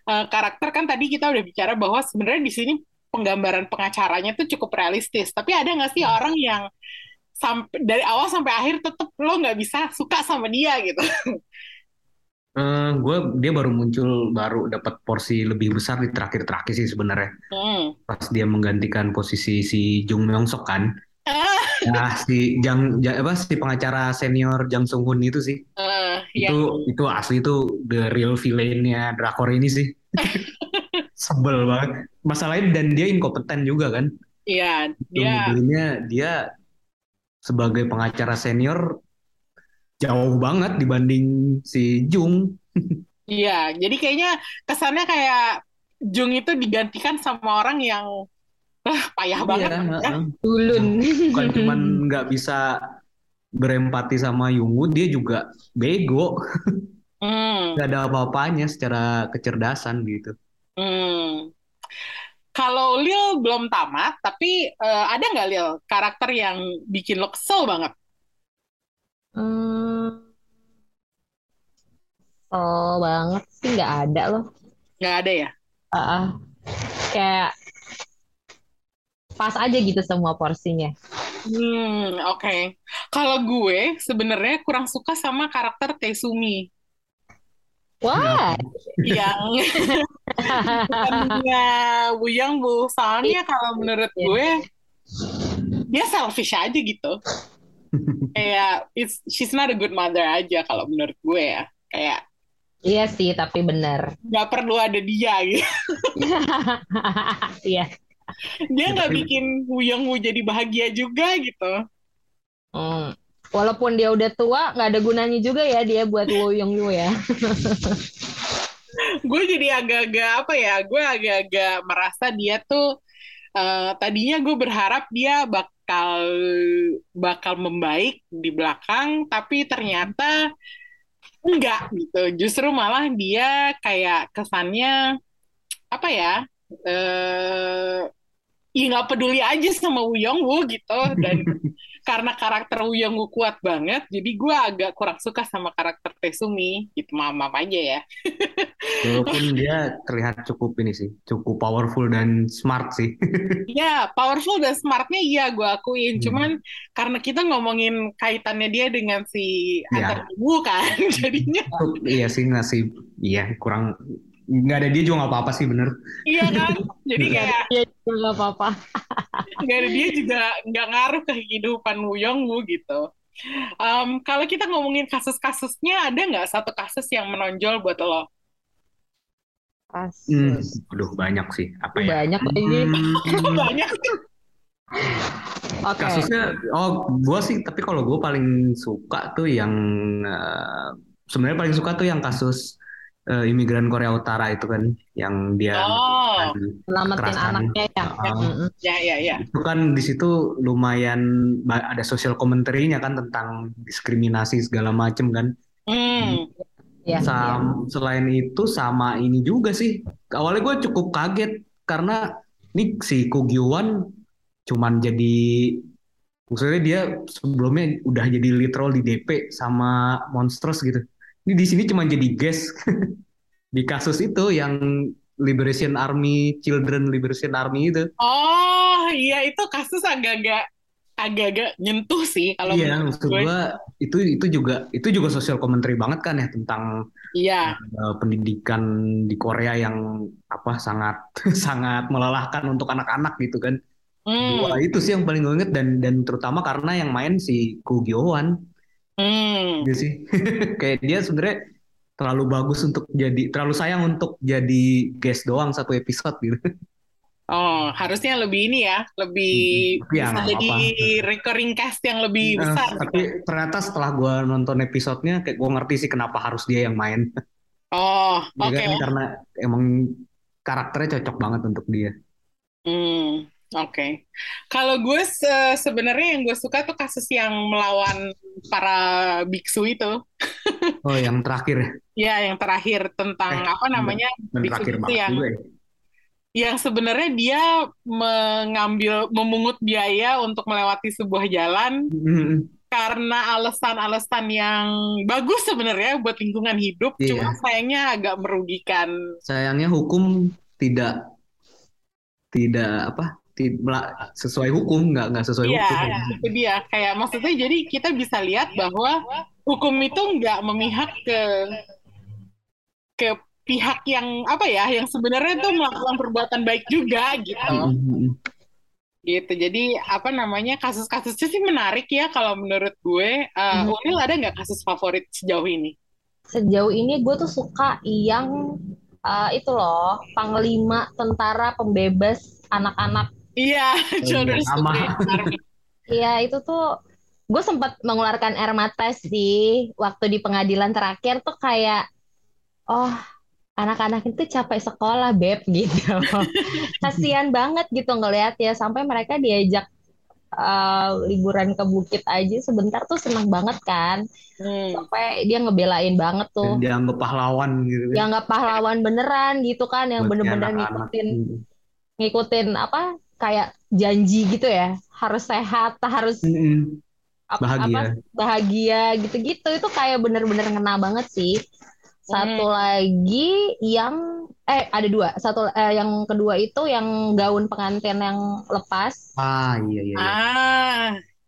uh, karakter kan tadi kita udah bicara bahwa sebenarnya di sini penggambaran pengacaranya tuh cukup realistis. Tapi ada nggak sih orang yang sampai dari awal sampai akhir tetap lo nggak bisa suka sama dia gitu? Eh, gue dia baru muncul baru dapat porsi lebih besar di terakhir-terakhir sih sebenarnya. Hmm. Pas dia menggantikan posisi si Jung Myung Sok kan. Ah, Nah, si Jang, Ja- apa si pengacara senior Jang Sung Hoon itu sih. ya. Itu itu asli itu the real villain-nya drakor ini sih. Sebel banget. Masalahnya dan dia inkompeten juga kan. Iya, dia dia sebagai pengacara senior jauh banget dibanding si Jung. Iya, jadi kayaknya kesannya kayak Jung itu digantikan sama orang yang ah, payah banget Iya, ya. heeh. Dulun. bukan cuman nggak bisa berempati sama Yungwoo, dia juga bego, Hmm, nggak ada apa-apanya secara kecerdasan gitu. hmm. Kalau Lil belum tamat, tapi eh, ada nggak Lil karakter yang bikin lo kesel banget? Hmm, kesel banget sih nggak ada loh. Nggak ada ya? Ah, ah. kayak pas aja gitu semua porsinya. Hmm, oke. Kalau gue sebenarnya kurang suka sama karakter Taesumi Wah, yang bukannya Wuyang Bu. Soalnya kalau menurut Iya. gue dia selfish aja gitu. Kayak it's, she's not a good mother aja kalau menurut gue ya. Kayak iya sih tapi bener. nggak perlu ada dia gitu. Iya. Dia nggak bikin Wuyang Bu jadi bahagia juga gitu. Hmm. Walaupun dia udah tua, nggak ada gunanya juga ya dia buat Young Woo ya. gue jadi agak-agak apa ya gue agak-agak merasa dia tuh eh, tadinya gue berharap dia bakal bakal membaik di belakang tapi ternyata enggak gitu. Justru malah dia kayak kesannya apa ya eh ya nggak peduli aja sama Woo Young Woo gitu. Dan karena karakter Young Woo kuat banget jadi gue agak kurang suka sama karakter Taesumi gitu maaf aja ya Walaupun dia terlihat cukup ini sih, cukup powerful dan smart sih. Ya, powerful dan smartnya iya gue akuin. Hmm. Cuman karena kita ngomongin kaitannya dia dengan si Ya. Anthony Wu kan, jadinya Iya sih ngasih, iya kurang nggak ada dia juga nggak apa-apa sih bener. iya kan. Jadi kayak Iya juga nggak apa-apa. Nggak ada dia juga nggak ngaruh ke kehidupan Woo Young Woo gitu. Em, kalau kita ngomongin kasus-kasusnya, ada nggak satu kasus yang menonjol buat lo? Hmm, Kasus. aduh banyak sih. Apa ya? Banyak lagi. Hmm, Banyak. Oke. kasusnya, oh gue sih, tapi kalau gue paling suka tuh yang eh, sebenarnya paling suka tuh yang kasus eh, imigran Korea Utara itu kan, yang dia Oh, Selamatin anaknya ya. Mm-mm. ya ya ya. itu kan di situ lumayan ada sosial komentarnya kan tentang diskriminasi segala macem kan. Hmm. Iya. Sam- selain itu sama ini juga sih. Awalnya gue cukup kaget karena ini si Ko Gyo-wan cuman jadi maksudnya dia sebelumnya udah jadi role di DP sama Monsters gitu. Ini di sini cuma jadi guest di kasus itu yang Liberation Army, Children Liberation Army itu. Oh, iya itu kasus agak-agak agak-agak nyentuh sih kalau Iya, menurut maksud gue. gua itu itu juga itu juga sosial commentary banget kan ya tentang Iya. eh, pendidikan di Korea yang apa sangat sangat melelahkan untuk anak-anak gitu kan. Hmm. Dua itu sih yang paling gue inget dan dan terutama karena yang main si Ko Gyo-wan Hmm. gitu sih. Kayak dia sebenarnya terlalu bagus untuk jadi terlalu sayang untuk jadi guest doang satu episode gitu. Oh, harusnya lebih ini ya, lebih Hmm, ya bisa nggak jadi apa-apa. recurring cast yang lebih Nah, besar. tapi ternyata setelah gua nonton episodenya kayak gua ngerti sih kenapa harus dia yang main. Oh, Ya oke. kan karena emang karakternya cocok banget untuk dia. Hmm, oke. Kalau gue se- sebenarnya yang gue suka tuh kasus yang melawan para biksu itu. Oh, yang terakhir ya. Ya, yang terakhir tentang Eh, apa namanya? Biksu itu yang juga ya. yang sebenarnya dia mengambil memungut biaya untuk melewati sebuah jalan Mm, karena alasan-alasan yang bagus sebenarnya buat lingkungan hidup, Iya. cuma sayangnya agak merugikan. Sayangnya hukum tidak tidak apa? Sesuai hukum, nggak nggak sesuai Iya, hukum. itu dia. Kayak maksudnya jadi kita bisa lihat bahwa hukum itu nggak memihak ke ke pihak yang apa ya, yang sebenarnya tuh melakukan perbuatan baik juga gitu. Mm, mm, mm. Gitu. Jadi apa namanya kasus-kasusnya sih menarik ya kalau menurut gue. Eh, Mhm. Unil ada nggak kasus favorit sejauh ini? Sejauh ini gue tuh suka yang eh, itu loh, panglima tentara pembebas anak-anak. Iya, Children's sama. Iya, itu tuh gue sempat mengeluarkan air mata sih waktu di pengadilan terakhir tuh kayak, oh anak-anak itu capek sekolah, Beb, gitu. Kasihan banget gitu ngelihat ya, sampai mereka diajak uh, liburan ke bukit aja sebentar tuh seneng banget kan. Hmm. Sampai dia ngebelain banget tuh. Dan dianggap pahlawan gitu kan. Dianggap pahlawan beneran gitu kan, yang bener-bener ngikutin Hmm. ngikutin apa kayak janji gitu ya. Harus sehat, harus apa, Bahagia. apa bahagia gitu-gitu itu kayak bener-bener ngena banget sih. Satu lagi yang eh ada dua. Satu eh, yang kedua itu yang gaun pengantin yang lepas Ah iya iya. iya. Ah,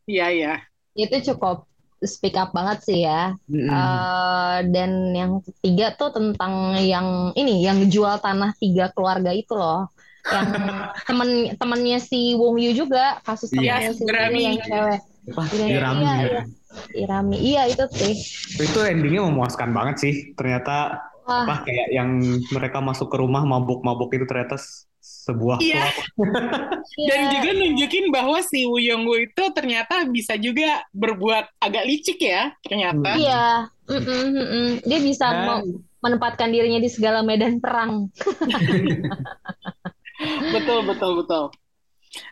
iya ya. itu cukup speak up banget sih ya. Mm-mm. Eh, dan yang ketiga tuh tentang yang ini yang jual tanah tiga keluarga itu loh. Yang temen temennya si Wong Yu juga kasus Iya. temennya si Wong. Yu yang cewek. Apa? Iya, Irami iya, ya. iya. Irami. Iya itu sih. Itu endingnya memuaskan banget sih. Ternyata Wah, apa kayak yang mereka masuk ke rumah mabuk-mabuk itu ternyata sebuah Iya. iya. Dan juga nunjukin bahwa si Woo itu ternyata bisa juga berbuat agak licik ya, ternyata. Iya. Mm-mm, mm-mm. Dia bisa Dan- mau menempatkan dirinya di segala medan perang. Betul, betul, betul.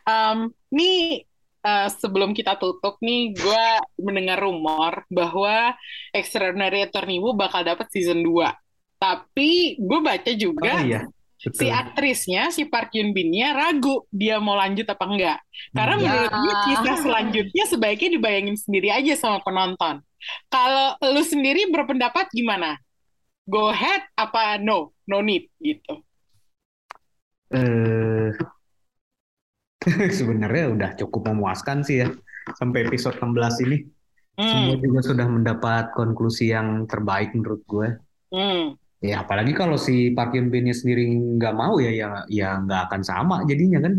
Em, nih eh, sebelum kita tutup nih, gue mendengar rumor bahwa Extraordinary Attorney Woo bakal dapat season 2. Tapi gue baca juga Oh iya. si aktrisnya, si Park Yoon Bin-nya ragu dia mau lanjut apa enggak. Karena Hmm. menurut gue Ya. kisah selanjutnya sebaiknya dibayangin sendiri aja sama penonton. Kalau lu sendiri berpendapat gimana? Go ahead apa no? No need gitu. Eh sebenarnya udah cukup memuaskan sih ya sampai episode 16 ini. Semua Hmm, juga sudah mendapat konklusi yang terbaik menurut gue. hmm. Ya apalagi kalau si Park Hyun Bin sendiri nggak mau ya ya ya nggak akan sama jadinya kan.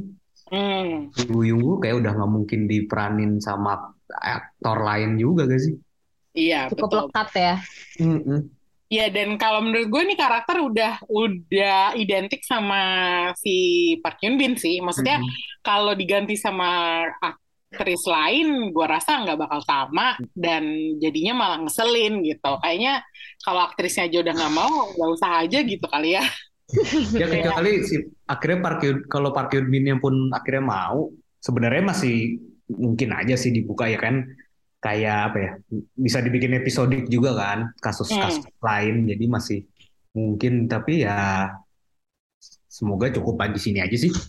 Hmm. Woo kayak udah nggak mungkin diperanin sama aktor lain juga gak sih? Iya, Cukup betul. lekat ya. Mm-mm. Iya, dan kalau menurut gue nih karakter udah udah identik sama si Park Hyun Bin sih. Maksudnya Mm-mm. kalau diganti sama aktris lain, gue rasa nggak bakal sama dan jadinya malah ngeselin gitu. Kayaknya kalau aktrisnya aja udah nggak mau, nggak usah aja gitu kali ya. Ya kecuali si akhirnya Park Hyun- kalau Park Hyun Bin pun akhirnya mau, sebenarnya masih mungkin aja sih dibuka ya kan. Kayak apa ya? Bisa dibikin episodik juga kan, kasus-kasus lain. Jadi masih mungkin tapi ya semoga cukup di sini aja sih.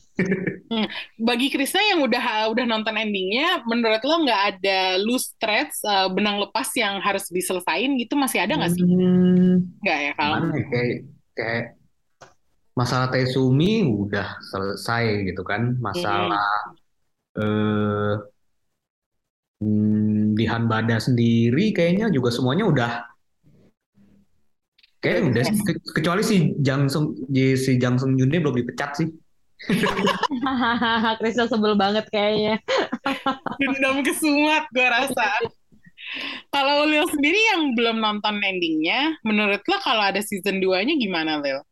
Bagi Krisna yang udah udah nonton endingnya, menurut lo nggak ada loose threads, eh, benang lepas yang harus diselesain gitu masih ada nggak sih? Hmm, Nggak ya kalau? ya? Kayak kayak masalah Taesumi udah selesai gitu kan. Masalah eh hmm, di Hanbada sendiri kayaknya juga semuanya udah kayak udah. Ke- kecuali si Jang Sung si Jang Sung Junnya belum dipecat sih. Krisna sebel banget kayaknya. Dendam kesumat gue rasa. Kalau Lil sendiri yang belum nonton endingnya, menurut lo kalau ada season 2-nya gimana Lil?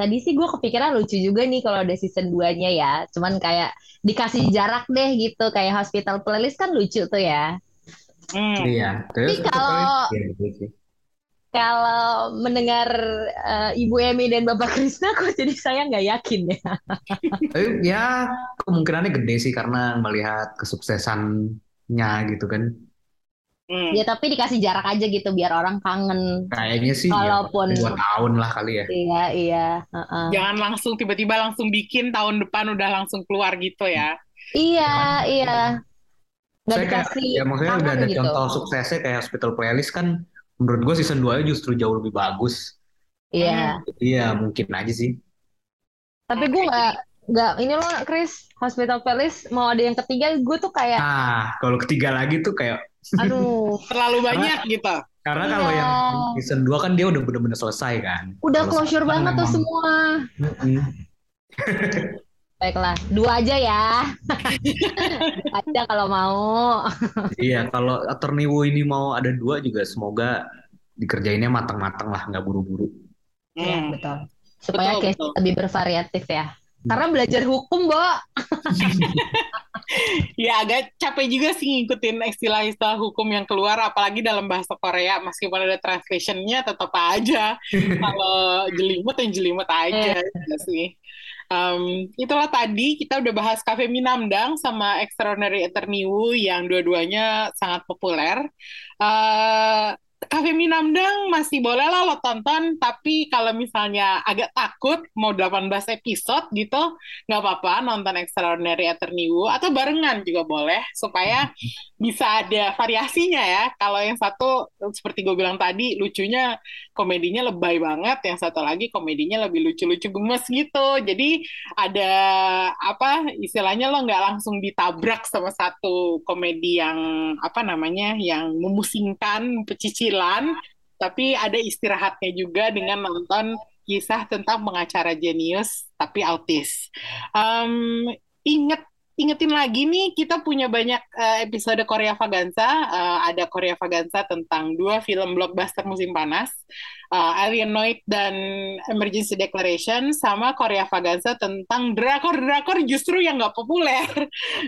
Tadi sih gue kepikiran lucu juga nih kalau ada season 2-nya ya. Cuman kayak dikasih jarak deh gitu. Kayak Hospital Playlist kan lucu tuh ya. Hmm. Iya. Tapi kalau- Iya, gitu. Kalau mendengar eh, Ibu Emi dan Bapak Krisna kok jadi saya nggak yakin ya. Tapi ya kemungkinannya gede sih karena melihat kesuksesannya gitu kan. Hmm. Ya tapi dikasih jarak aja gitu biar orang kangen. Kayaknya sih ya, Walaupun- dua tahun lah kali ya. Iya, iya. heeh. Jangan langsung tiba-tiba langsung bikin tahun depan udah langsung keluar gitu ya. Iya, iya. Nggak Saya kayak, dikasih ya maksudnya udah ada gitu. contoh suksesnya kayak Hospital Playlist kan menurut gue season 2 justru jauh lebih bagus. Iya. Iya mungkin aja sih. Tapi gue nggak nggak ini loh Chris Hospital Playlist mau ada yang ketiga gue tuh kayak Nah kalau ketiga lagi tuh kayak aduh Terlalu banyak gitu. karena Iya. kalau yang season 2 kan dia udah bener-bener selesai kan. udah Kalau closure banget tuh memang- semua. Mm-mm. Baiklah, dua aja ya. Ada kalau mau. Iya kalau Attorney Wu ini mau ada dua juga semoga dikerjainnya matang-matang lah nggak buru-buru. Iya, Hmm. betul. Supaya Betul, case betul. lebih bervariatif ya. Karena belajar hukum, Bo. ya agak capek juga sih ngikutin istilah-istilah hukum yang keluar apalagi dalam bahasa Korea meskipun ada translationnya tetap aja. Kalau jelimet yang jelimet aja ya sih. Um, itulah tadi kita udah bahas Cafe Minamdang sama Extraordinary Attorney Wu yang dua-duanya sangat populer. Uh, Cafe Minamdang masih boleh lah lo tonton, tapi kalau misalnya agak takut mau 18 episode gitu, nggak apa-apa nonton Extraordinary Attorney atau barengan juga boleh, supaya bisa ada variasinya ya. Kalau yang satu, seperti gue bilang tadi, lucunya komedinya lebay banget, yang satu lagi komedinya lebih lucu-lucu gemes gitu. Jadi ada apa istilahnya lo nggak langsung ditabrak sama satu komedi yang apa namanya, yang memusingkan, pecicilan cicilan, tapi ada istirahatnya juga dengan nonton kisah tentang pengacara jenius tapi autis. Um, inget ingetin lagi nih kita punya banyak uh, episode Korea Vaganza. Uh, ada Korea Vaganza tentang dua film blockbuster musim panas uh, Alienoid dan Emergency Declaration sama Korea Vaganza tentang drakor-drakor justru yang nggak populer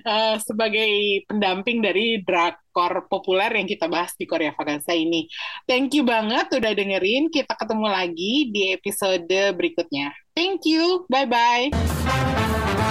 uh, sebagai pendamping dari drakor populer yang kita bahas di Korea Vaganza ini. Thank you banget udah dengerin. Kita ketemu lagi di episode berikutnya. Thank you. Bye-bye.